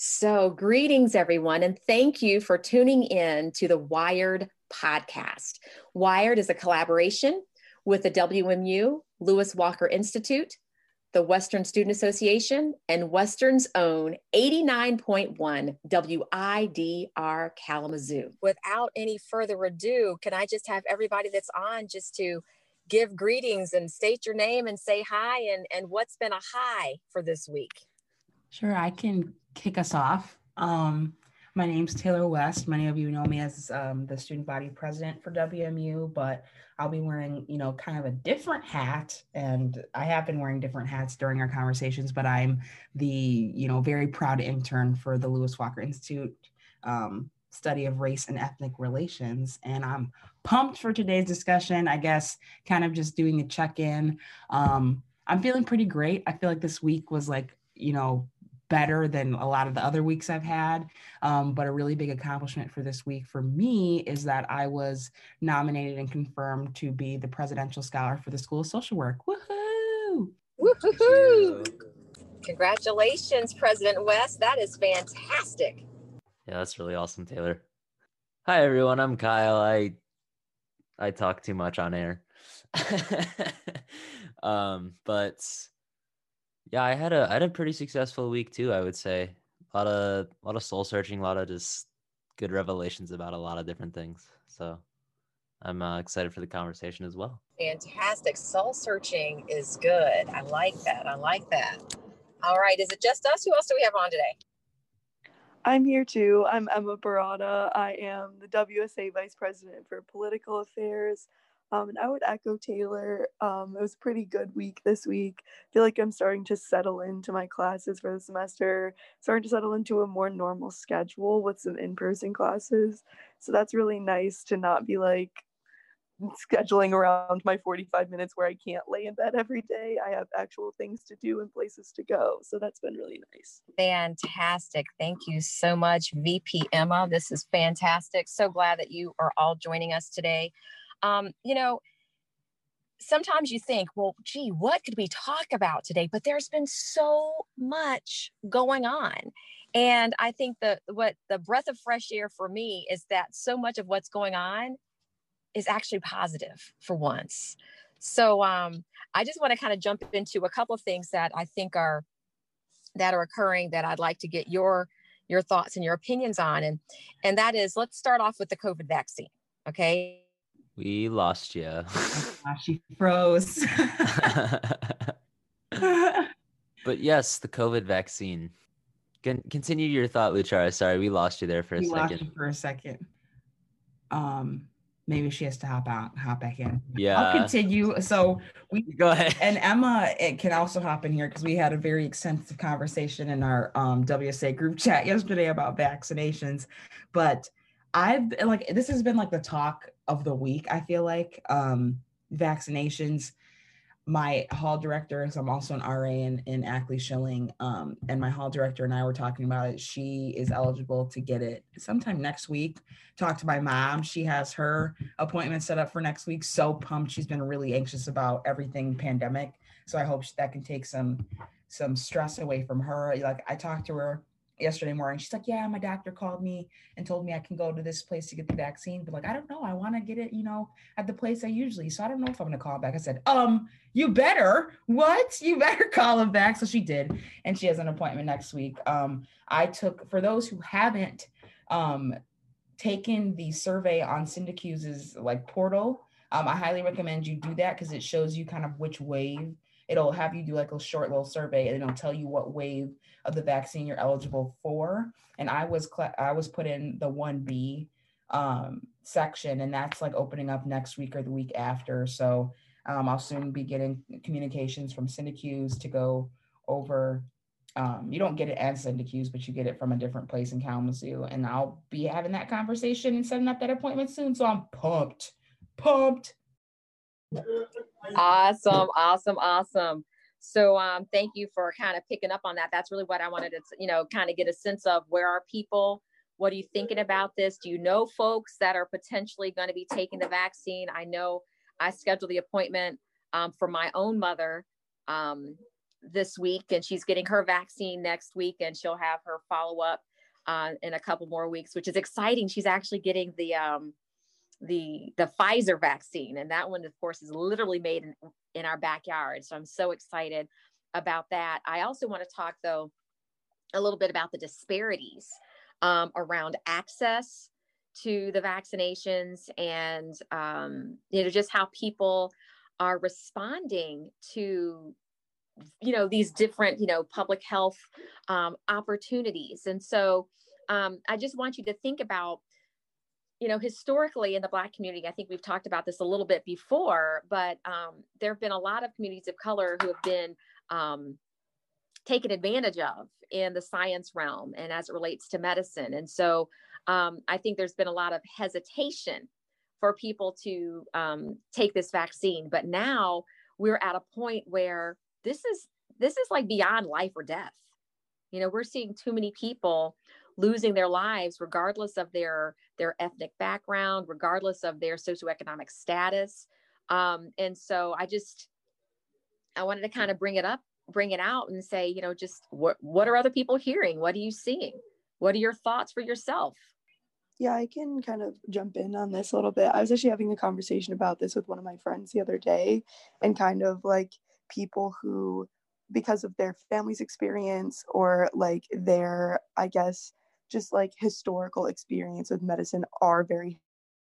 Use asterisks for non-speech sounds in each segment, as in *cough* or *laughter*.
So, greetings, everyone, and thank you for tuning in to the Wired podcast. Wired is a collaboration with the WMU Lewis Walker Institute, the Western Student Association, and Western's own 89.1 WIDR Kalamazoo. Without any further ado, can I just have everybody that's on just to give greetings and state your name and say hi and, and what's been a high for this week? Sure, I can kick us off. Um, my name's Taylor West. Many of you know me as um, the student body president for WMU, but I'll be wearing, you know, kind of a different hat. And I have been wearing different hats during our conversations, but I'm the, you know, very proud intern for the Lewis Walker Institute um, study of race and ethnic relations. And I'm pumped for today's discussion. I guess kind of just doing a check in. Um, I'm feeling pretty great. I feel like this week was like, you know, better than a lot of the other weeks I've had. Um, but a really big accomplishment for this week for me is that I was nominated and confirmed to be the presidential scholar for the School of Social Work. Woohoo! Woohoo! Congratulations, President West. That is fantastic. Yeah, that's really awesome, Taylor. Hi everyone, I'm Kyle. I I talk too much on air. *laughs* um, but yeah, I had a I had a pretty successful week too. I would say a lot of a lot of soul searching, a lot of just good revelations about a lot of different things. So I'm uh, excited for the conversation as well. Fantastic. Soul searching is good. I like that. I like that. All right. Is it just us? Who else do we have on today? I'm here too. I'm Emma Barada. I am the WSA Vice President for Political Affairs. Um, and I would echo Taylor. Um, it was a pretty good week this week. I feel like I'm starting to settle into my classes for the semester, starting to settle into a more normal schedule with some in person classes. So that's really nice to not be like scheduling around my 45 minutes where I can't lay in bed every day. I have actual things to do and places to go. So that's been really nice. Fantastic. Thank you so much, VP Emma. This is fantastic. So glad that you are all joining us today. Um, you know, sometimes you think, well, gee, what could we talk about today? But there's been so much going on. And I think the what the breath of fresh air for me is that so much of what's going on is actually positive for once. So um, I just want to kind of jump into a couple of things that I think are that are occurring that I'd like to get your your thoughts and your opinions on. And and that is let's start off with the COVID vaccine. Okay. We lost you. oh *laughs* she froze. *laughs* but yes, the COVID vaccine. Con- continue your thought, Luchara. Sorry, we lost you there for a we second. Lost you for a second. Um, maybe she has to hop out, hop back in. Yeah, I'll continue. So we *laughs* go ahead. And Emma it can also hop in here because we had a very extensive conversation in our um, WSA group chat yesterday about vaccinations. But I've like this has been like the talk of the week. I feel like um, vaccinations. My hall director, is I'm also an RA in, in Ackley Shilling, um, and my hall director and I were talking about it. She is eligible to get it sometime next week. Talk to my mom. She has her appointment set up for next week. So pumped. She's been really anxious about everything pandemic. So I hope that can take some some stress away from her. Like I talked to her yesterday morning. She's like, Yeah, my doctor called me and told me I can go to this place to get the vaccine. But like, I don't know. I want to get it, you know, at the place I usually. So I don't know if I'm gonna call back. I said, um, you better. What? You better *laughs* call him back. So she did. And she has an appointment next week. Um, I took for those who haven't um taken the survey on Sindecuse like portal. Um, I highly recommend you do that because it shows you kind of which wave it'll have you do like a short little survey and it'll tell you what wave of the vaccine you're eligible for. And I was I was put in the 1B um, section, and that's like opening up next week or the week after. So um, I'll soon be getting communications from Sindecuse to go over. Um, you don't get it as Sindecuse, but you get it from a different place in Kalamazoo. And I'll be having that conversation and setting up that appointment soon. So I'm pumped, pumped. Awesome, awesome, awesome. So um, thank you for kind of picking up on that. That's really what I wanted to, you know, kind of get a sense of where are people? What are you thinking about this? Do you know folks that are potentially going to be taking the vaccine? I know I scheduled the appointment um, for my own mother um, this week and she's getting her vaccine next week and she'll have her follow up uh, in a couple more weeks, which is exciting. She's actually getting the um, the the Pfizer vaccine, and that one, of course, is literally made in, in our backyard. So I'm so excited about that. I also want to talk though a little bit about the disparities um, around access to the vaccinations and um, you know just how people are responding to you know these different you know public health um, opportunities and so um, i just want you to think about you know historically in the black community i think we've talked about this a little bit before but um, there have been a lot of communities of color who have been um, taken advantage of in the science realm and as it relates to medicine. And so um, i think there's been a lot of hesitation for people to um, take this vaccine but now we're at a point where this is this is like beyond life or death. You know we're seeing too many people losing their lives regardless of their their ethnic background regardless of their socioeconomic status. Um, and so i just i wanted to kind of bring it up bring it out and say you know just what what are other people hearing? What are you seeing? What are your thoughts for yourself? Yeah, I can kind of jump in on this a little bit. I was actually having a conversation about this with one of my friends the other day, and kind of like people who because of their family's experience or like their i guess just like historical experience with medicine are very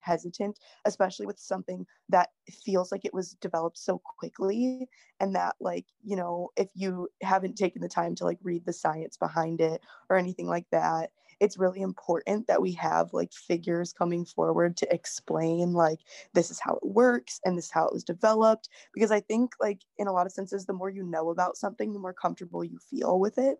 hesitant especially with something that feels like it was developed so quickly and that like you know if you haven't taken the time to like read the science behind it or anything like that it's really important that we have like figures coming forward to explain like this is how it works and this is how it was developed because i think like in a lot of senses the more you know about something the more comfortable you feel with it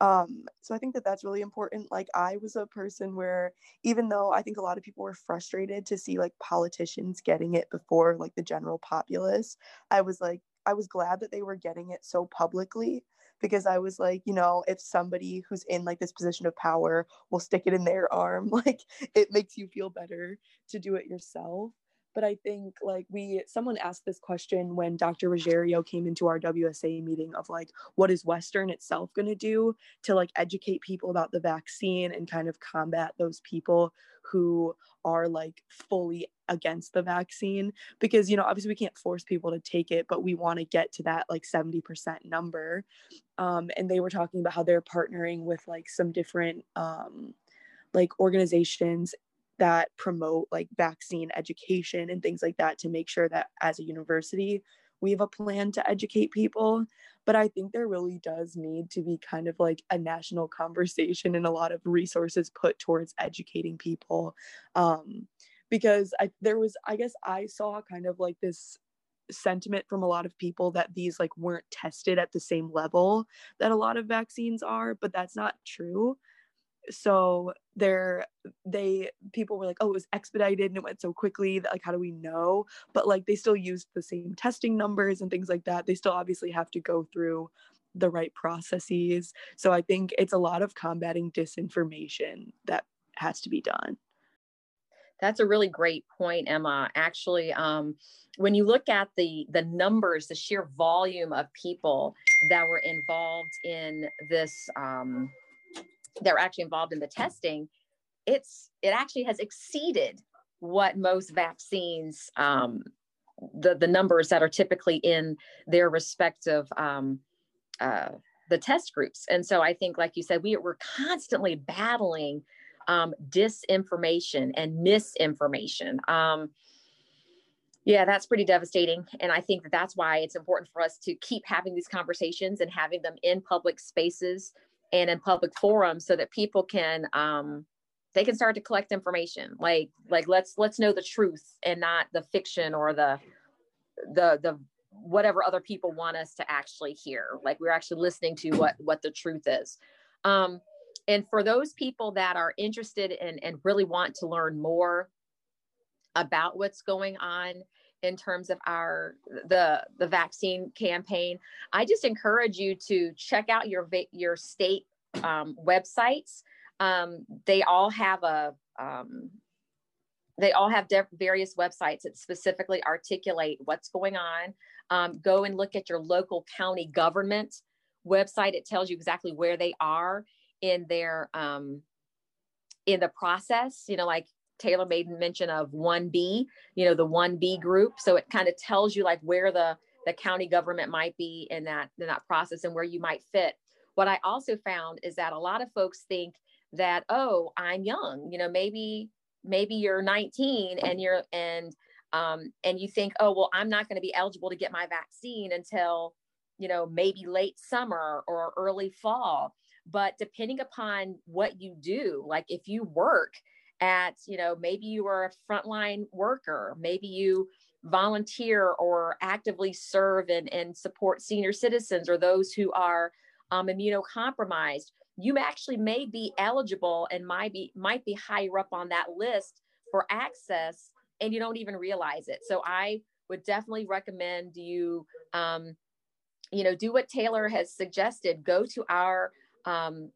um so i think that that's really important like i was a person where even though i think a lot of people were frustrated to see like politicians getting it before like the general populace i was like i was glad that they were getting it so publicly because I was like, you know, if somebody who's in like this position of power will stick it in their arm, *laughs* like it makes you feel better to do it yourself. But I think like we, someone asked this question when Dr. Ruggiero came into our WSA meeting of like, what is Western itself going to do to like educate people about the vaccine and kind of combat those people who are like fully against the vaccine because you know obviously we can't force people to take it but we want to get to that like 70% number um, and they were talking about how they're partnering with like some different um, like organizations that promote like vaccine education and things like that to make sure that as a university we have a plan to educate people. But i think there really does need to be kind of like a national conversation and a lot of resources put towards educating people. Um, because I, there was i guess i saw kind of like this sentiment from a lot of people that these like weren't tested at the same level that a lot of vaccines are but that's not true so there they people were like oh it was expedited and it went so quickly that like how do we know? But like they still used the same testing numbers and things like that. They still obviously have to go through the right processes. So i think it's a lot of combating disinformation that has to be done. That's a really great point emma. Actually um, when you look at the the numbers the sheer volume of people that were involved in this um, that were actually involved in the testing, it's it actually has exceeded what most vaccines um, the the numbers that are typically in their respective um, uh, the test groups. And so I think, like you said, we we're constantly battling um, disinformation and misinformation. Um, yeah, that's pretty devastating. And I think that that's why it's important for us to keep having these conversations and having them in public spaces and in public forums so that people can um, they can start to collect information. Like like let's let's know the truth and not the fiction or the the the whatever other people want us to actually hear. Like we're actually listening to what what the truth is. Um and for those people that are interested in and really want to learn more about what's going on in terms of our the the vaccine campaign i just encourage you to check out your your state um, websites um, they all have a um, they all have various websites that specifically articulate what's going on Um, go and look at your local county government website. It tells you exactly where they are in their um, in the process. You know, like Taylor made mention of 1B, you know, the 1B group. So it kind of tells you like where the the county government might be in that in that process and where you might fit. What I also found is that a lot of folks think that oh, I'm young, you know, maybe maybe you're 19 and you're and um, and you think oh well i'm not going to be eligible to get my vaccine until you know maybe late summer or early fall but depending upon what you do like if you work at you know maybe you are a frontline worker maybe you volunteer or actively serve and, and support senior citizens or those who are um, immunocompromised. You actually may be eligible and might be might be higher up on that list for access and you don't even realize it. So i would definitely recommend you um, you know do what taylor has suggested. Go to our um,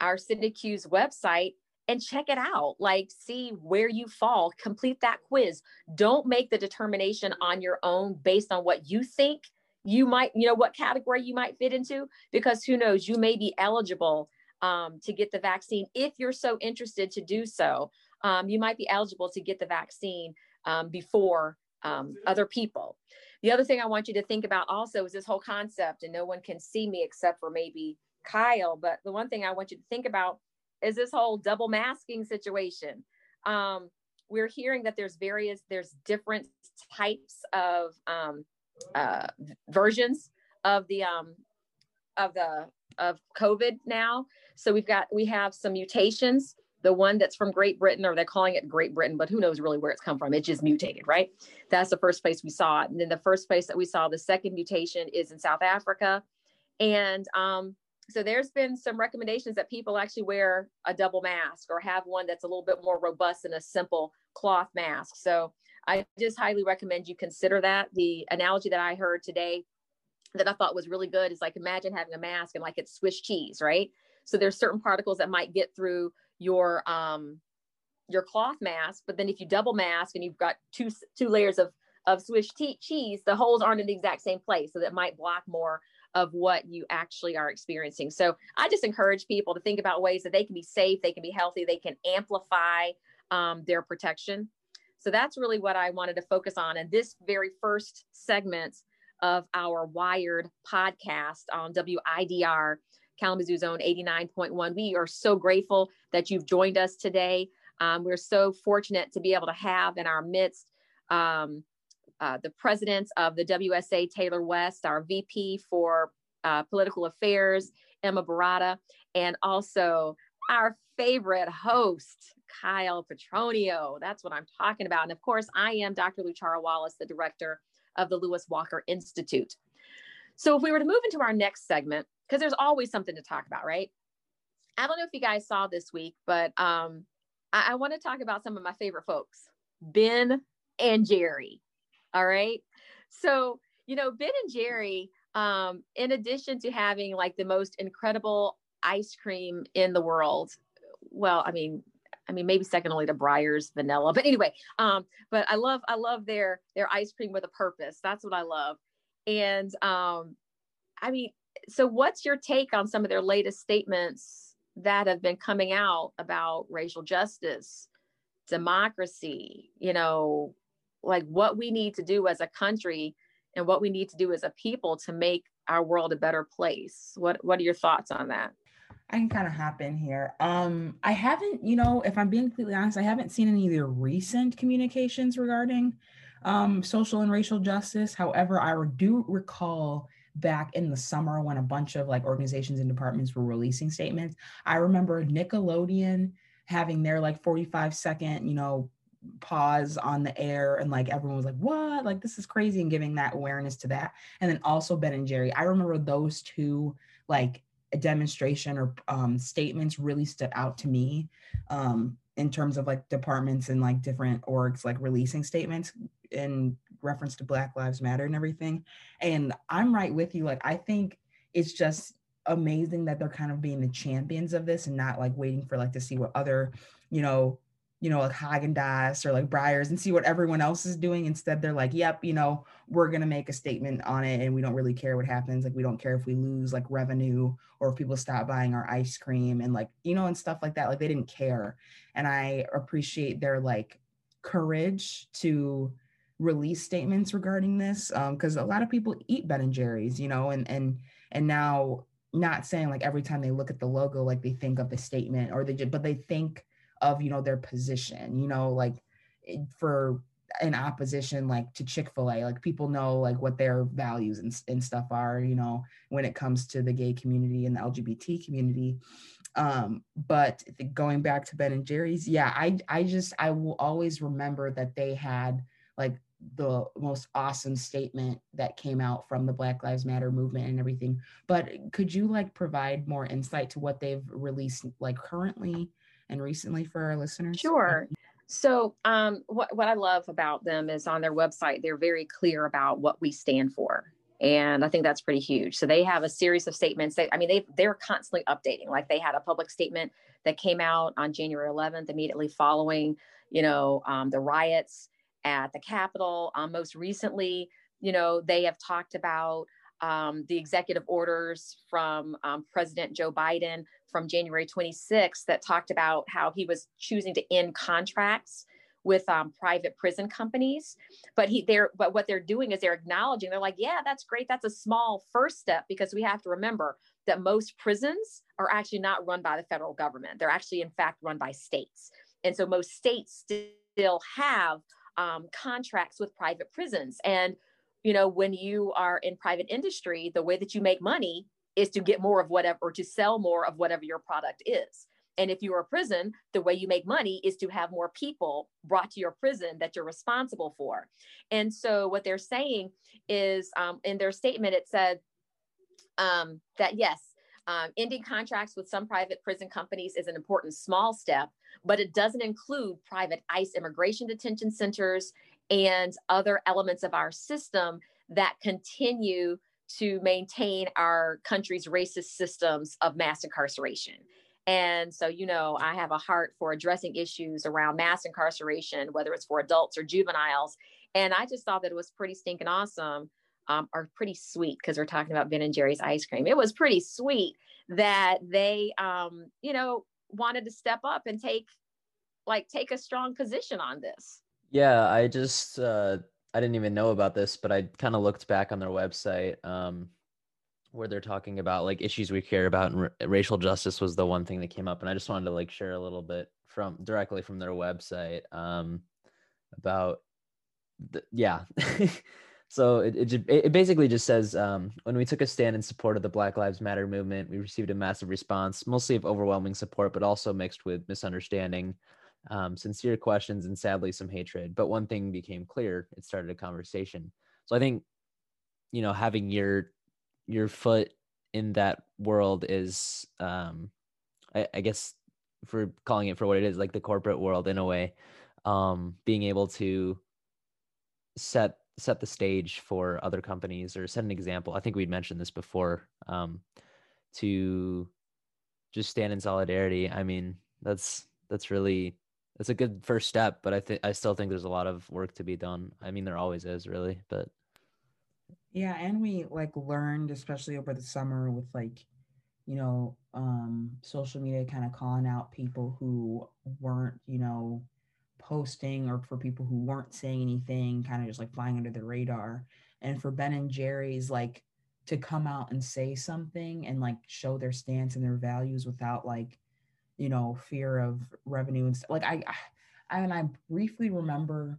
our Sindecuse website and check it out. Like, see where you fall, complete that quiz. Don't make the determination on your own based on what you think you might, you know, what category you might fit into, because who knows, you may be eligible um, to get the vaccine if you're so interested to do so. Um, you might be eligible to get the vaccine um, before um, other people. The other thing I want you to think about also is this whole concept, and no one can see me except for maybe Kyle. But the one thing I want you to think about is this whole double masking situation. Um, we're hearing that there's various, there's different types of um, uh, versions of the um, of the of COVID now. So we've got we have some mutations. The one that's from Great Britain, or they're calling it Great Britain, but who knows really where it's come from? It just mutated, right? That's the first place we saw it. And then the first place that we saw the second mutation is in South Africa. And um, so there's been some recommendations that people actually wear a double mask or have one that's a little bit more robust than a simple cloth mask. So I just highly recommend you consider that. The analogy that I heard today that I thought was really good is like imagine having a mask and like it's Swiss cheese, right? So there's certain particles that might get through your um your cloth mask, but then if you double mask and you've got two two layers of of Swiss cheese, the holes aren't in the exact same place, so that might block more of what you actually are experiencing. So I just encourage people to think about ways that they can be safe, they can be healthy, they can amplify um, their protection. So that's really what I wanted to focus on in this very first segment of our Wired podcast on WIDR Kalamazoo Zone 89.1. We are so grateful that you've joined us today. Um, we're so fortunate to be able to have in our midst um, uh, the presidents of the WSA, Taylor West, our VP for uh, political affairs, Emma Barada, and also our favorite host, Kyle Petronio. That's what I'm talking about. And of course, I am Dr. Luchara Wallace, the director of the Lewis Walker Institute. So if we were to move into our next segment, because there's always something to talk about, right? I don't know if you guys saw this week, but um, I, I want to talk about some of my favorite folks, Ben and Jerry. All right. So, you know, Ben and Jerry, um, in addition to having like the most incredible ice cream in the world, well, I mean, I mean, maybe second only to Breyers vanilla, but anyway, um, but I love, I love their, their ice cream with a purpose. That's what I love. And, um, I mean, so what's your take on some of their latest statements that have been coming out about racial justice, democracy, you know, like what we need to do as a country and what we need to do as a people to make our world a better place. What what are your thoughts on that? I can kind of hop in here. Um, I haven't, you know, if I'm being completely honest, I haven't seen any of the recent communications regarding um, social and racial justice. However, I do recall back in the summer when a bunch of like organizations and departments were releasing statements. I remember Nickelodeon having their like 45 second, you know, pause on the air and like everyone was like what? Like this is crazy and giving that awareness to that. And then also ben and jerry i remember those two like a demonstration or um, statements really stood out to me um, in terms of like departments and like different orgs like releasing statements in reference to black lives matter and everything. And i'm right with you like i think it's just amazing that they're kind of being the champions of this and not like waiting for like to see what other you know you know, like Haagen Dazs or like Breyers and see what everyone else is doing. Instead, they're like, yep, you know, we're going to make a statement on it and we don't really care what happens. Like, we don't care if we lose like revenue or if people stop buying our ice cream and like, you know, and stuff like that. Like, they didn't care. And I appreciate their like courage to release statements regarding this because um, a lot of people eat Ben and Jerry's, you know, and, and, and now not saying like every time they look at the logo, like they think of the statement or they just, but they think, of you know their position you know like for an opposition like to chick-fil-a like people know like what their values and, and stuff are you know when it comes to the gay community and the lgbt community. Um but going back to ben and jerry's yeah i i just i will always remember that they had like the most awesome statement that came out from the black lives matter movement and everything. But could you like provide more insight to what they've released like currently and recently for our listeners? Sure. So, um, what, what I love about them is on their website, they're very clear about what we stand for. And I think that's pretty huge. So they have a series of statements. I mean, they they're constantly updating. Like they had a public statement that came out on January 11th, immediately following, you know, um, the riots at the Capitol. Um, most recently, you know, they have talked about um, the executive orders from um, President Joe Biden from January 26th that talked about how he was choosing to end contracts with um, private prison companies. But he they're but what they're doing is they're acknowledging they're like, yeah, that's great. That's a small first step because we have to remember that most prisons are actually not run by the federal government. They're actually in fact run by states. And so most states still have um, contracts with private prisons. And you know, when you are in private industry, the way that you make money is to get more of whatever, or to sell more of whatever your product is. And if you're a prison, the way you make money is to have more people brought to your prison that you're responsible for. And so, what they're saying is um, in their statement, it said um, that yes, um, ending contracts with some private prison companies is an important small step, but it doesn't include private ICE immigration detention centers and other elements of our system that continue to maintain our country's racist systems of mass incarceration. And so, you know, I have a heart for addressing issues around mass incarceration, whether it's for adults or juveniles. And I just thought that it was pretty stinking awesome, um, or pretty sweet, because we're talking about Ben and Jerry's ice cream. It was pretty sweet that they, um, you know, wanted to step up and take, like, take a strong position on this. Yeah, I just uh, I didn't even know about this, but I kind of looked back on their website um, where they're talking about like issues we care about, and r- racial justice was the one thing that came up, and I just wanted to like share a little bit from directly from their website um, about the, yeah. *laughs* so it, it it basically just says um, when we took a stand in support of the Black Lives Matter movement, we received a massive response, mostly of overwhelming support, but also mixed with misunderstanding um, sincere questions, and sadly some hatred. But one thing became clear: it started a conversation. So I think, you know, having your your foot in that world is, um, I, I guess, for calling it for what it is, like the corporate world in a way, um, being able to set set the stage for other companies or set an example. I think we'd mentioned this before. Um, to just stand in solidarity. I mean, that's that's really it's a good first step, but I think I still think there's a lot of work to be done. I mean, there always is, really, but yeah, and we like learned, especially over the summer, with like, you know, um, social media kind of calling out people who weren't, you know, posting, or for people who weren't saying anything, kind of just like flying under the radar. And for Ben and Jerry's, like to come out and say something and like show their stance and their values without like you know, fear of revenue and stuff. Like I, I and I briefly remember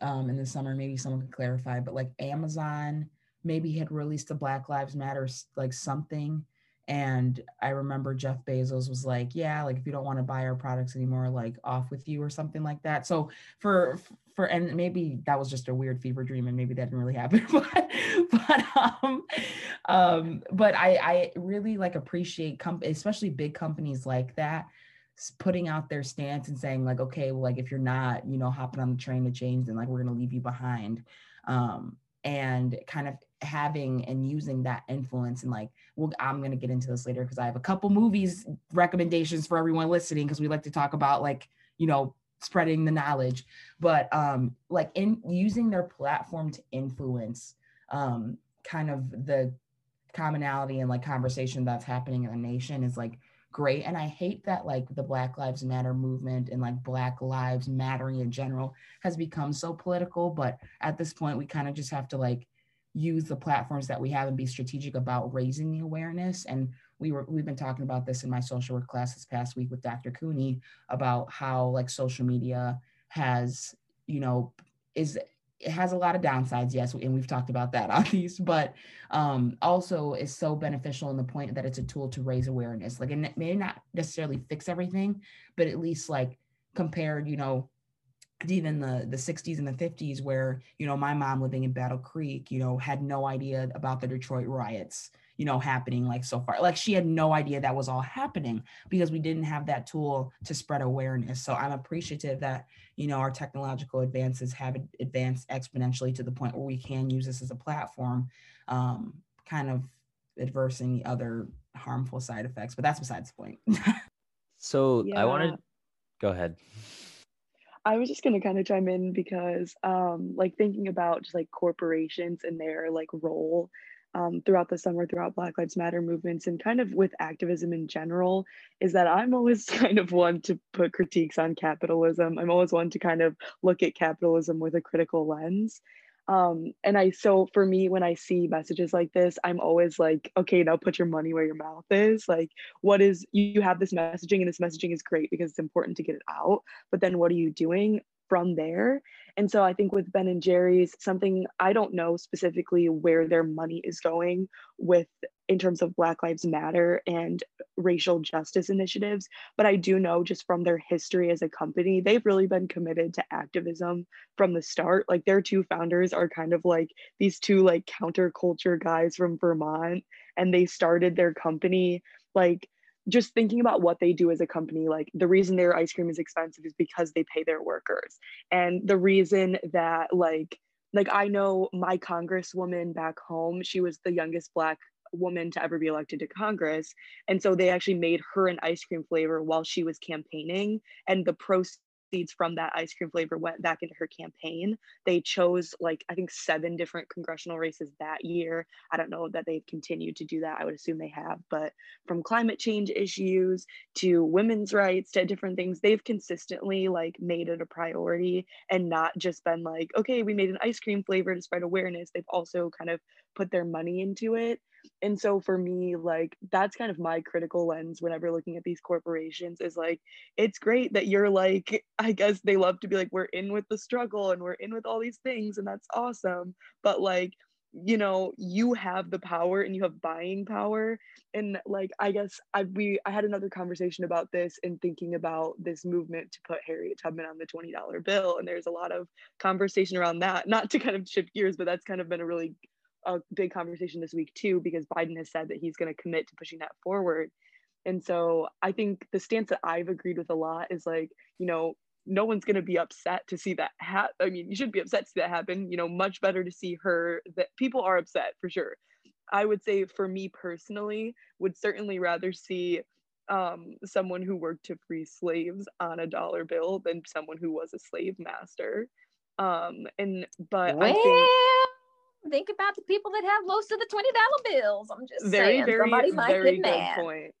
um, in the summer, maybe someone could clarify, but like Amazon maybe had released a Black Lives Matter like something. And I remember Jeff Bezos was like, yeah, like if you don't want to buy our products anymore, like off with you or something like that. So for for and maybe that was just a weird fever dream and maybe that didn't really happen. *laughs* But but um um but I I really like appreciate comp especially big companies like that putting out their stance and saying like okay well like if you're not you know hopping on the train to change then like we're going to leave you behind um and kind of having and using that influence and like well i'm going to get into this later because i have a couple movies recommendations for everyone listening because we like to talk about like you know spreading the knowledge but um like in using their platform to influence um kind of the commonality and like conversation that's happening in the nation is like great. And i hate that like the black lives matter movement and like black lives mattering in general has become so political but at this point we kind of just have to like use the platforms that we have and be strategic about raising the awareness and we were we've been talking about this in my social work class this past week with dr cooney about how like social media has you know is it has a lot of downsides, yes, and we've talked about that *laughs* on these, but um, also is so beneficial in the point that it's a tool to raise awareness. Like, it may not necessarily fix everything, but at least like compared, you know, even the the 60s and the 50s, where you know my mom living in Battle Creek, you know, had no idea about the Detroit riots, you know, happening like so far. Like she had no idea that was all happening because we didn't have that tool to spread awareness. So I'm appreciative that, you know, our technological advances have advanced exponentially to the point where we can use this as a platform, um, kind of adversing the other harmful side effects. But that's besides the point. *laughs* so yeah. I wanted go ahead. I was just gonna kind of chime in because um like thinking about just like corporations and their like role um, throughout the summer, throughout Black Lives Matter movements, and kind of with activism in general, is that I'm always *laughs* kind of one to put critiques on capitalism. I'm always one to kind of look at capitalism with a critical lens. Um, and I, so for me, when I see messages like this, I'm always like, okay, now put your money where your mouth is. Like, what is, you have this messaging, and this messaging is great because it's important to get it out. But then what are you doing? From there. And so I think with Ben and Jerry's, something I don't know specifically where their money is going with in terms of Black Lives Matter and racial justice initiatives, but I do know just from their history as a company, they've really been committed to activism from the start. Like their two founders are kind of like these two like counterculture guys from Vermont, and they started their company like just thinking about what they do as a company like the reason their ice cream is expensive is because they pay their workers. And the reason that like like i know my congresswoman back home she was the youngest black woman to ever be elected to congress. And so they actually made her an ice cream flavor while she was campaigning. And the proceeds seeds from that ice cream flavor went back into her campaign. They chose like I think seven different congressional races that year. I don't know that they've continued to do that. I would assume they have, but from climate change issues to women's rights to different things, they've consistently like made it a priority and not just been like, okay, we made an ice cream flavor to spread awareness. They've also kind of put their money into it and so for me like that's kind of my critical lens whenever looking at these corporations is like it's great that you're like *laughs* i guess they love to be like we're in with the struggle and we're in with all these things and that's awesome. But like you know you have the power and you have buying power. And like i guess i we i had another conversation about this and thinking about this movement to put harriet tubman on the $20 bill. And there's a lot of conversation around that not to kind of shift gears but that's kind of been a really a big conversation this week too because Biden has said that he's going to commit to pushing that forward. And so I think the stance that I've agreed with a lot is like, you know, no one's going to be upset to see that happen. I mean, you shouldn't be upset to see that happen. You know, much better to see her that people are upset for sure. I would say for me personally, would certainly rather see um, someone who worked to free slaves on a dollar bill than someone who was a slave master. Um, and but well, I think think about the people that have most of the twenty dollar bills. I'm just very, saying, very, somebody might very get good mad. point.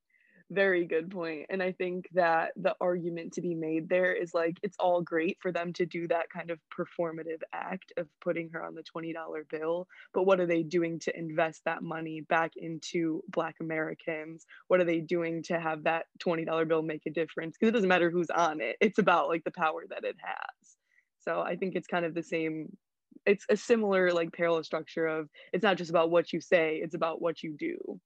Very good point. And I think that the argument to be made there is like it's all great for them to do that kind of performative act of putting her on the $20 bill. But what are they doing to invest that money back into Black Americans? What are they doing to have that $20 bill make a difference? Because it doesn't matter who's on it, it's about like the power that it has. So I think it's kind of the same it's a similar like parallel structure of it's not just about what you say it's about what you do.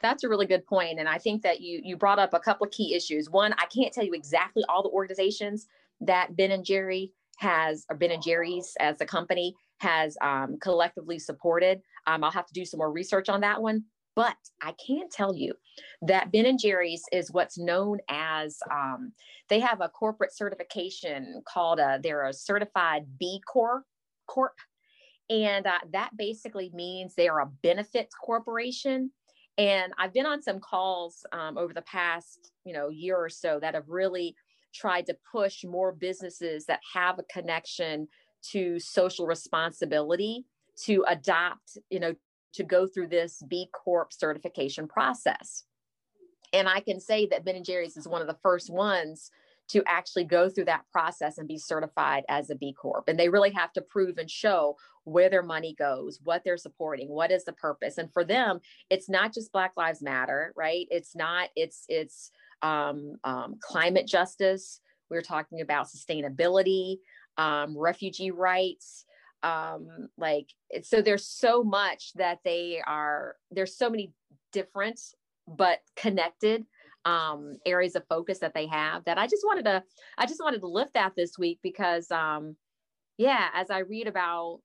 That's a really good point and i think that you you brought up a couple of key issues. One i can't tell you exactly all the organizations that ben and jerry has or ben and jerry's as a company has um, collectively supported. Um, i'll have to do some more research on that one but I can tell you that Ben and Jerry's is what's known as um, they have a corporate certification called a they're a certified B Corp Corp, and uh, that basically means they are a benefits corporation. And I've been on some calls um, over the past you know year or so that have really tried to push more businesses that have a connection to social responsibility to adopt, you know, to go through this B Corp certification process. And I can say that Ben and Jerry's is one of the first ones to actually go through that process and be certified as a B Corp. And they really have to prove and show where their money goes, what they're supporting, what is the purpose. And for them, it's not just Black Lives Matter, right? It's not, it's, it's um, um, climate justice. We're talking about sustainability, um, refugee rights. Um, like, so there's so much that they are, there's so many different but connected um, areas of focus that they have that I just wanted to I just wanted to lift that this week because um, yeah, as I read about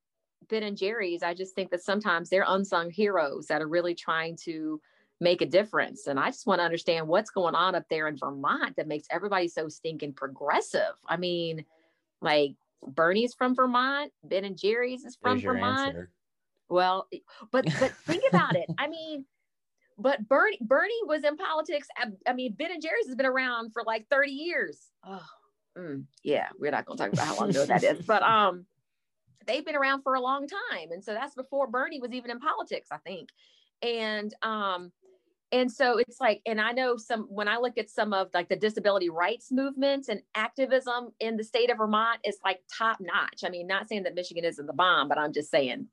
Ben and Jerry's, I just think that sometimes they're unsung heroes that are really trying to make a difference. And I just want to understand what's going on up there in Vermont that makes everybody so stinking progressive. I mean, like Bernie's from Vermont, Ben and Jerry's is from Vermont. Answer. Well, but but think about it. I mean, but Bernie Bernie was in politics. I, mean, Ben and Jerry's has been around for like 30 years. Oh, mm, yeah, we're not gonna talk about how long ago that is, *laughs* but um, they've been around for a long time, and so that's before Bernie was even in politics, I think. And um, and so it's like, and I know some when I look at some of like the disability rights movements and activism in the state of Vermont, it's like top notch. I mean, not saying that Michigan isn't the bomb, but I'm just saying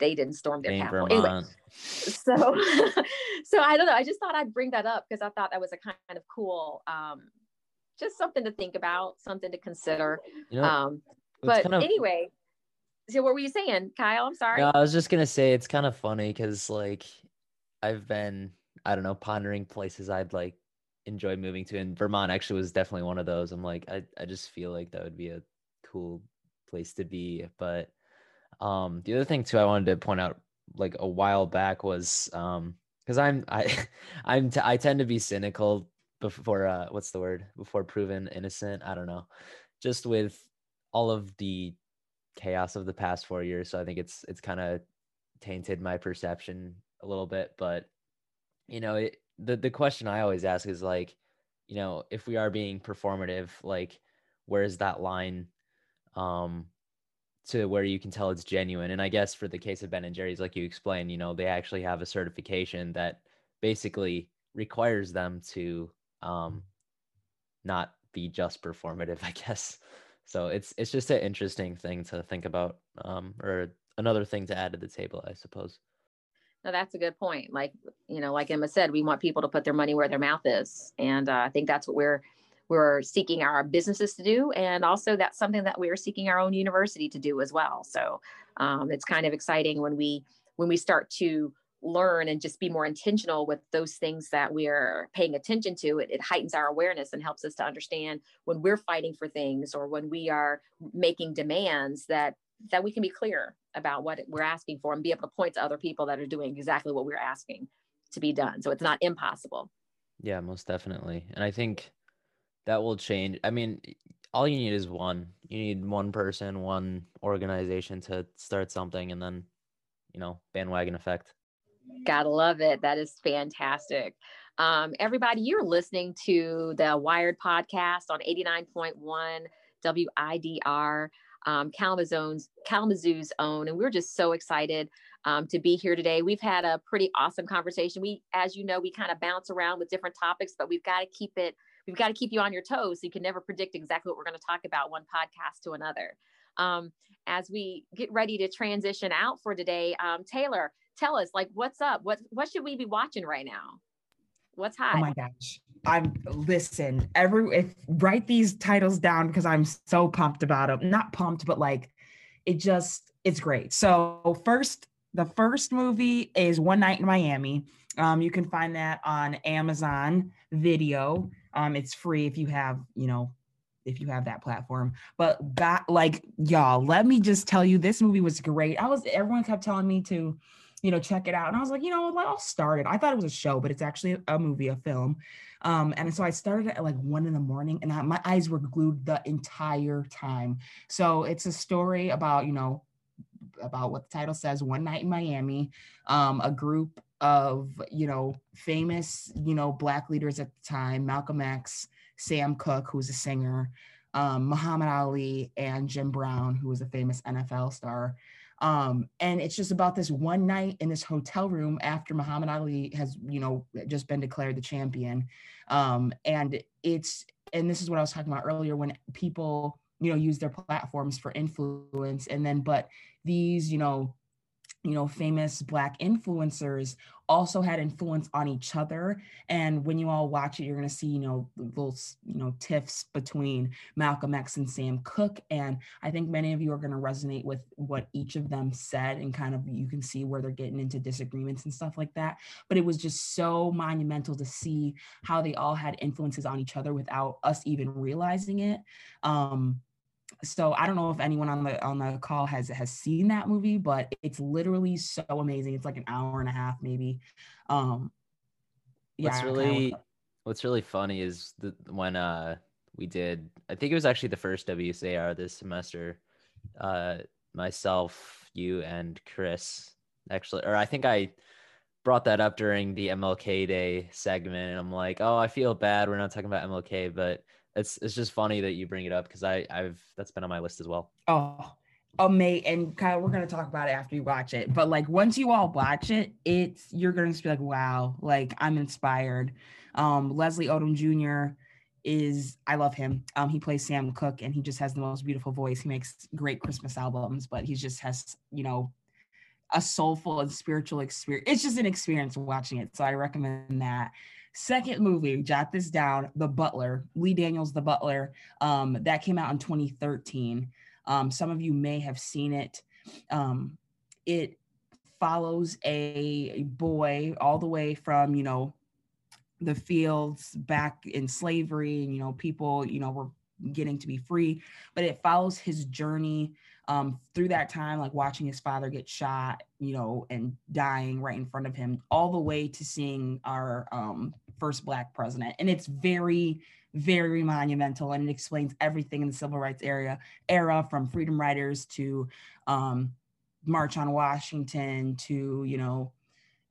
they didn't storm their capital. Anyway, so *laughs* so I don't know. I just thought I'd bring that up because I thought that was a kind of cool, um, just something to think about, something to consider. You know, um, but kind of, anyway, so what were you saying, Kyle? I'm sorry. No, I was just gonna say it's kind of funny because like I've been, I don't know, pondering places I'd like enjoy moving to, and Vermont actually was definitely one of those. I'm like, I I just feel like that would be a cool place to be, but um, the other thing too, I wanted to point out like a while back was um, because I'm I *laughs* I'm t- I tend to be cynical before uh, what's the word before proven innocent. I don't know, just with all of the chaos of the past four years. So I think it's it's kind of tainted my perception a little bit. But you know, it, the the question I always ask is like, you know, if we are being performative, like, where's that line? Um, to where you can tell it's genuine. And I guess for the case of Ben and Jerry's, like you explained, you know, they actually have a certification that basically requires them to um, not be just performative, *laughs* I guess. So it's it's just an interesting thing to think about, um, or another thing to add to the table, I suppose. No, that's a good point. Like you know, like Emma said, we want people to put their money where their mouth is, and uh, I think that's what we're we're seeking our businesses to do. And also, that's something that we are seeking our own university to do as well. So um, it's kind of exciting when we when we start to learn and just be more intentional with those things that we are paying attention to it, it heightens our awareness and helps us to understand when we're fighting for things or when we are making demands that that we can be clear about what we're asking for and be able to point to other people that are doing exactly what we're asking to be done so it's not impossible yeah most definitely and i think that will change. I mean, all you need is one. You need one person, one organization to start something, and then, you know, bandwagon effect. Gotta love it. That is fantastic. Um, everybody, you're listening to the Wired podcast on 89.1 WIDR, um, Kalamazoo's, Kalamazoo's own. And we're just so excited um, to be here today. We've had a pretty awesome conversation. We, as you know, we kind of bounce around with different topics, but we've got to keep it we've got to keep you on your toes. So you can never predict exactly what we're going to talk about one podcast to another. Um, as we get ready to transition out for today, um, Taylor, tell us like what's up? What what should we be watching right now? What's hot? Oh my gosh. I'm listen, every if write these titles down because I'm so pumped about them. Not pumped, but like it just it's great. So first, the first movie is One Night in Miami. Um, you can find that on Amazon Video. Um, it's free if you have, you know, if you have that platform. But that, like, y'all, let me just tell you, this movie was great. I was, everyone kept telling me to, you know, check it out. And I was like, you know, I'll start it. I thought it was a show, but it's actually a movie, a film. Um, and so I started at like one in the morning and I, my eyes were glued the entire time. So it's a story about, you know, about what the title says, One Night in Miami, um, a group of you know famous you know black leaders at the time malcolm x Sam Cooke, who's a singer, um, Muhammad Ali, and Jim Brown, who was a famous NFL star. Um, and it's just about this one night in this hotel room after Muhammad Ali has, you know, just been declared the champion. Um, and it's, and this is what I was talking about earlier when people, you know, use their platforms for influence. And then, but these, you know, you know, famous Black influencers also had influence on each other. And when you all watch it, you're going to see, you know, little, you know, tiffs between Malcolm X and Sam Cooke. And I think many of you are going to resonate with what each of them said and kind of you can see where they're getting into disagreements and stuff like that. But it was just so monumental to see how they all had influences on each other without us even realizing it. Um, so I don't know if anyone on the on the call has has seen that movie, but it's literally so amazing. It's like an hour and a half, maybe. Um, yeah, what's really what's really funny is the when uh we did I think it was actually the first WSAR this semester. Uh, myself, you, and Chris actually, or I think I brought that up during the MLK Day segment, and I'm like, oh, I feel bad we're not talking about MLK, but it's it's just funny that you bring it up because I I've that's been on my list as well. Oh, oh, mate, and Kyle, we're gonna talk about it after you watch it. But like once you all watch it, it's you're gonna just be like, wow, like I'm inspired. Um, Leslie Odom Jr. is I love him. Um, he plays Sam Cooke, and he just has the most beautiful voice. He makes great Christmas albums, but he just has you know a soulful and spiritual experience. It's just an experience watching it. So I recommend that. Second movie, jot this down The Butler, Lee Daniels, The Butler. Um, that came out in 2013. Um, some of you may have seen it. Um, it follows a boy all the way from, you know, the fields back in slavery, and, you know, people, you know, were getting to be free, but it follows his journey um, through that time, like watching his father get shot, you know, and dying right in front of him, all the way to seeing our um, first Black president. And it's very, very monumental, and it explains everything in the civil rights era, era from freedom riders to um, March on Washington to you know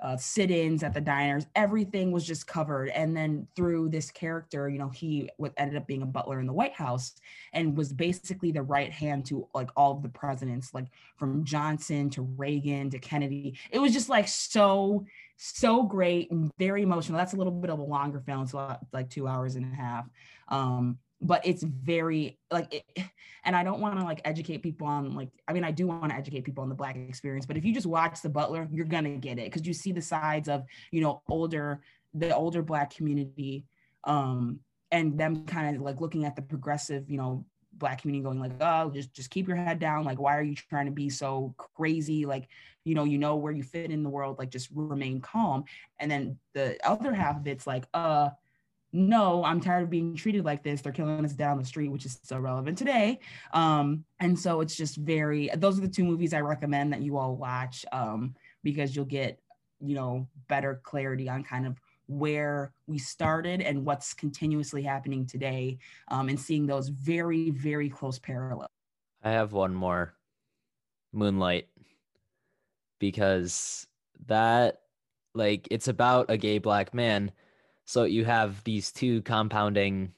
uh, sit-ins at the diners everything was just covered. And then through this character you know he ended up being a butler in the white house and was basically the right hand to like all of the presidents like from johnson to reagan to kennedy. It was just like so so great and very emotional. That's a little bit of a longer film so like two hours and a half. Um but it's very like it, and i don't want to like educate people on like i mean i do want to educate people on the black experience but if you just watch the butler you're gonna get it because you see the sides of you know older the older black community um and them kind of like looking at the progressive you know black community going like oh just just keep your head down like why are you trying to be so crazy? Like you know you know where you fit in the world like just remain calm. And then the other half of it's like uh no, I'm tired of being treated like this. They're killing us down the street, which is so relevant today. Um, and so it's just very, those are the two movies I recommend that you all watch um, because you'll get, you know, better clarity on kind of where we started and what's continuously happening today um, and seeing those very, very close parallels. I have one more Moonlight because that, like, it's about a gay black man so you have these two compounding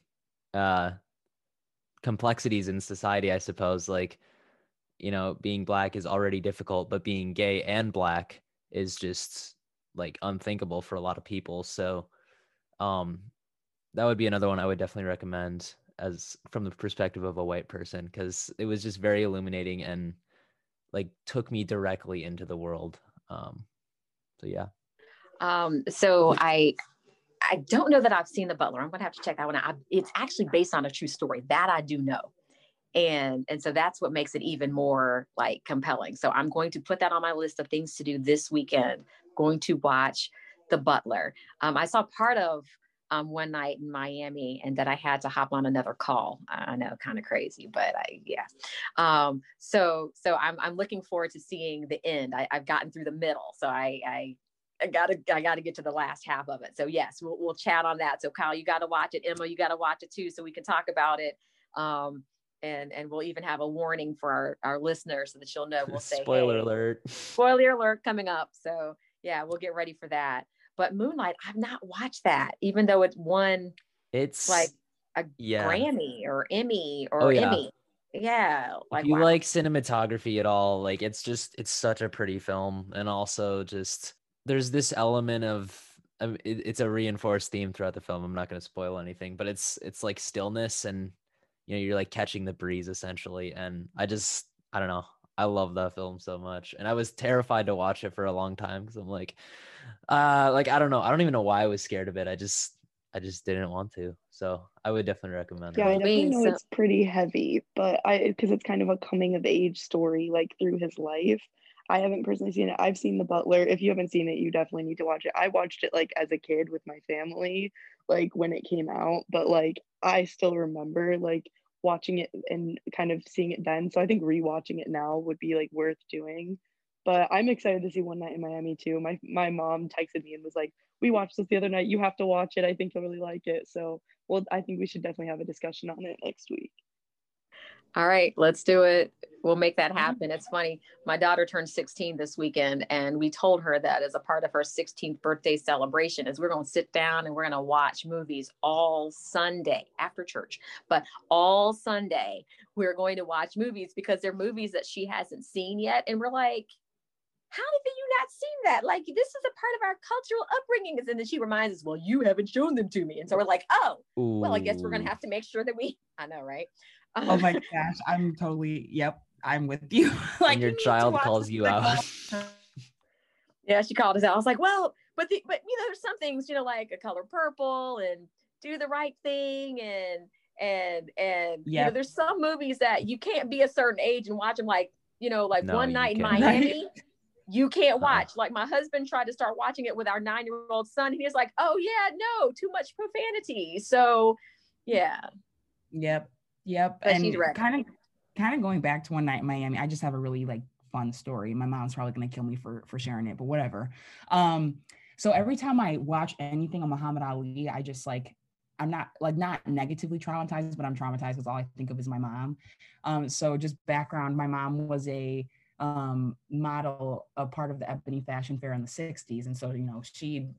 uh, complexities in society, I suppose. Like, you know, being black is already difficult, but being gay and black is just like unthinkable for a lot of people. So, um, that would be another one I would definitely recommend as from the perspective of a white person because it was just very illuminating and like took me directly into the world. Um, so yeah. Um, so I I don't know that I've seen The Butler. I'm going to have to check that one out. it's actually based on a true story that I do know. And, and so that's what makes it even more like compelling. So I'm going to put that on my list of things to do this weekend. Going to watch The Butler. Um, I saw part of um, one night in Miami and that I had to hop on another call. I know, kind of crazy, but I, yeah. Um, so, so I'm, I'm looking forward to seeing the end. I, have gotten through the middle. So I, I I gotta I gotta get to the last half of it. So yes, we'll we'll chat on that. So Kyle, you gotta watch it. Emma, you gotta watch it too, so we can talk about it. Um, and and we'll even have a warning for our, our listeners so that you'll know. We'll say spoiler hey, alert. Spoiler alert coming up. So yeah, we'll get ready for that. But Moonlight, I've not watched that, even though it's one. It's like a Yeah. Grammy or Emmy or Oh, yeah. Emmy. Yeah, like if you wow. like cinematography at all, like it's just it's such a pretty film, and also just there's this element of of- it, it's a reinforced theme throughout the film. I'm not going to spoil anything, but it's it's like stillness and you know you're like catching the breeze essentially, and I just I don't know. I love that film so much, and I was terrified to watch it for a long time because I'm like, uh, like I don't know. I don't even know why I was scared of it. I just I just didn't want to. So I would definitely recommend Yeah, I definitely know so- it's pretty heavy, but I because it's kind of a coming of age story, like through his life. I haven't personally seen it. I've seen The Butler. If you haven't seen it, you definitely need to watch it. I watched it like as a kid with my family, like when it came out, but like I still remember like watching it and kind of seeing it then. So I think rewatching it now would be like worth doing. But I'm excited to see One Night in Miami too. My my mom texted me and was like, "We watched this the other night. You have to watch it. I think you'll really like it." So well, I think we should definitely have a discussion on it next week. All right, let's do it. We'll make that happen. It's funny. My daughter turned 16 this weekend, and we told her that as a part of her 16th birthday celebration, is we're going to sit down and we're going to watch movies all Sunday after church. But all Sunday, we're going to watch movies because they're movies that she hasn't seen yet, and we're like. How have you not seen that? Like, this is a part of our cultural upbringing. And then she reminds us, well, you haven't shown them to me. And so we're like, oh, well, I guess we're gonna have to make sure that we, *laughs* I know, right? Oh my *laughs* gosh, I'm totally yep. I'm with you. *laughs* like and your you child calls you out. all *laughs* the time. Yeah, she called us out. I was like, well, but the, but you know, there's some things, you know, like a color purple and do the right thing and and and you know, there's some movies that you can't be a certain age and watch them like, you know, like No, one night in can't. Miami. You can't Uh-uh. watch. Like my husband tried to start watching it with our nine-year-old son. He was like, "Oh yeah, no, too much profanity." So, yeah, Yep. Yep. But and kind of kind of going back to one night in Miami, I just have a really like fun story. My mom's probably gonna kill me for for sharing it, but whatever. Um, so every time I watch anything on Muhammad Ali, I just like I'm not like not negatively traumatized, but I'm traumatized because all I think of is my mom. Um, so just background, my mom was a um model, a part of the Ebony Fashion Fair in the 60s. And so, you know, she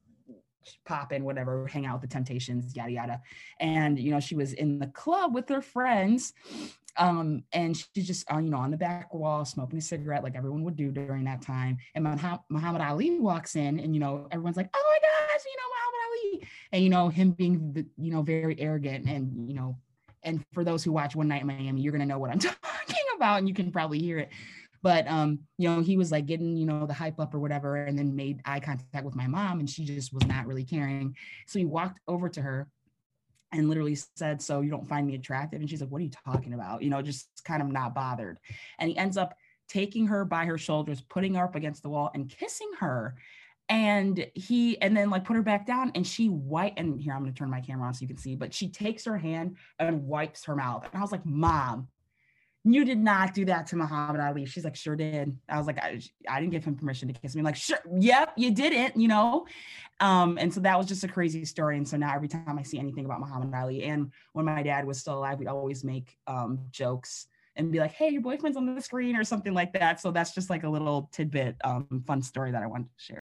pop in, whatever, hang out with the temptations, yada yada. And you know she was in the club with her friends um and she's just uh, you know on the back wall smoking a cigarette like everyone would do during that time. And Muhammad, ali walks in and you know everyone's like oh my gosh you know Muhammad ali! And you know him being the, you know very arrogant and you know and for those who watch one night in miami you're to know what i'm *laughs* talking about and you can probably hear it but um you know he was like getting you know the hype up or whatever and then made eye contact with my mom and she just was not really caring so he walked over to her and literally said, So you don't find me attractive? And she's like, What are you talking about? You know, just kind of not bothered. And he ends up taking her by her shoulders, putting her up against the wall and kissing her. And he, and then like put her back down and she white, and here I'm gonna turn my camera on so you can see, but she takes her hand and wipes her mouth. And I was like, Mom, you did not do that to Muhammad Ali. She's like, sure did. I was like, I, I didn't give him permission to kiss me. I'm like, sure, yep, you didn't, you know? Um, and so that was just a crazy story. And so now every time I see anything about Muhammad Ali, and when my dad was still alive, we'd always make um, jokes and be like, hey, your boyfriend's on the screen or something like that. So that's just like a little tidbit, um, fun story that I wanted to share.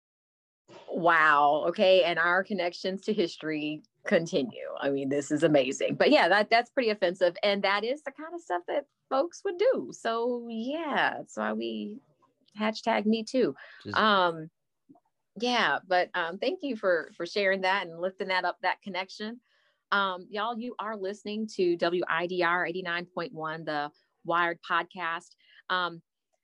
wow. Okay, and our connections to history continue. I mean, this is amazing. But yeah, that that's pretty offensive, and that is the kind of stuff that folks would do. So yeah, that's why we hashtag me too. Just, um yeah but um thank you for for sharing that and lifting that up that connection um y'all you are listening to widr 89.1 the wired podcast um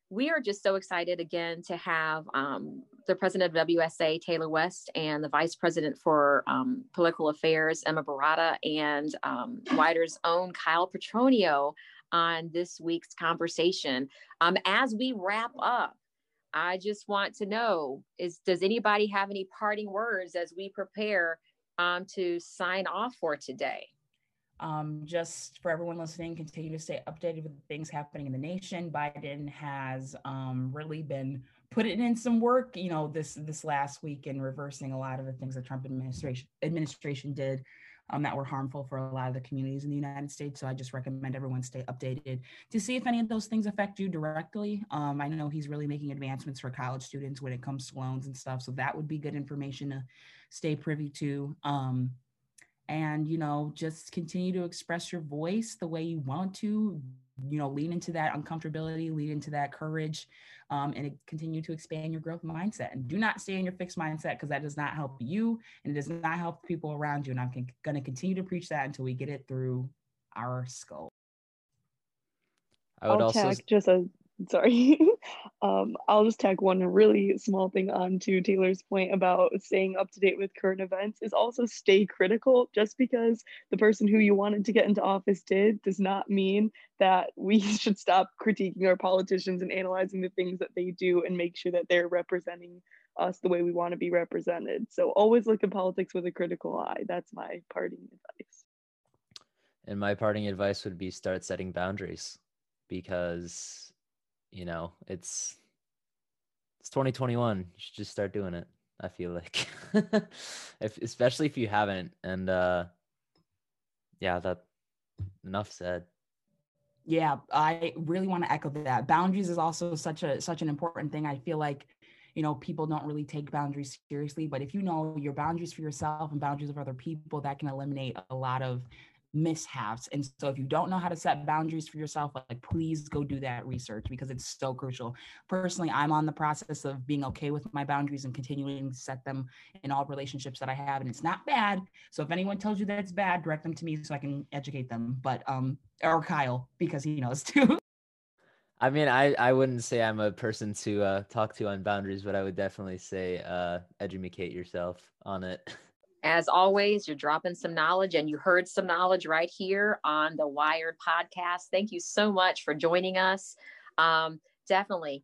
we are just so excited again to have um, the president of WSA, Taylor West, and the vice president for um, political affairs, Emma Barata, and um, WIDR's own Kyle Petronio on this week's conversation. Um, as we wrap up, I just want to know is does anybody have any parting words as we prepare um, to sign off for today? Um, just for everyone listening, continue to stay updated with things happening in the nation. Biden has um, really been putting in some work, you know, this this last week in reversing a lot of the things the Trump administration administration did um, that were harmful for a lot of the communities in the United States. So I just recommend everyone stay updated to see if any of those things affect you directly. Um, I know he's really making advancements for college students when it comes to loans and stuff. So that would be good information to stay privy to. Um, and you know just continue to express your voice the way you want to you know lean into that uncomfortability lean into that courage um, and continue to expand your growth mindset. And do not stay in your fixed mindset because that does not help you and it does not help people around you and i'm going to continue to preach that until we get it through our skull. I would I'll also just a *laughs* sorry. Um, i'll just tag one really small thing on to taylor's point about staying up to date with current events is also stay critical. Just because the person who you wanted to get into office did does not mean that we *laughs* should stop critiquing our politicians and analyzing the things that they do and make sure that they're representing us the way we want to be represented. So always look at politics with a critical eye. That's my parting advice. And my parting advice would be start setting boundaries because you know, it's it's 2021. You should just start doing it. I feel like, *laughs* if especially if you haven't, and uh, yeah, that enough said. Yeah, I really want to echo that. Boundaries is also such a such an important thing. I feel like you know people don't really take boundaries seriously but if you know your boundaries for yourself and boundaries of other people that can eliminate a lot of mishaps. And so if you don't know how to set boundaries for yourself, like please go do that research because it's so crucial. Personally, I'm on the process of being okay with my boundaries and continuing to set them in all relationships that I have. And it's not bad. So if anyone tells you that it's bad, direct them to me so I can educate them. But um or Kyle, because he knows *laughs* too. I mean, I, I wouldn't say I'm a person to uh, talk to on boundaries, but I would definitely say uh, educate yourself on it. *laughs* As always, you're dropping some knowledge and you heard some knowledge right here on the Wired podcast. Thank you so much for joining us. Um, definitely,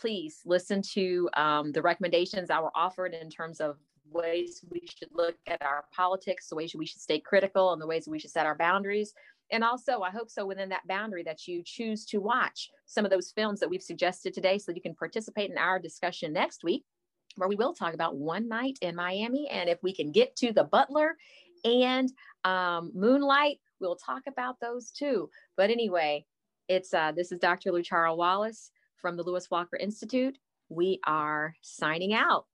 please listen to um, the recommendations that were offered in terms of ways we should look at our politics, the ways we should stay critical, and the ways we should set our boundaries. And also, I hope so within that boundary that you choose to watch some of those films that we've suggested today so you can participate in our discussion next week where we will talk about one night in Miami. And if we can get to the Butler and um, Moonlight, we'll talk about those too. But anyway, it's uh, this is Dr. Luchara Wallace from the Lewis Walker Institute. We are signing out.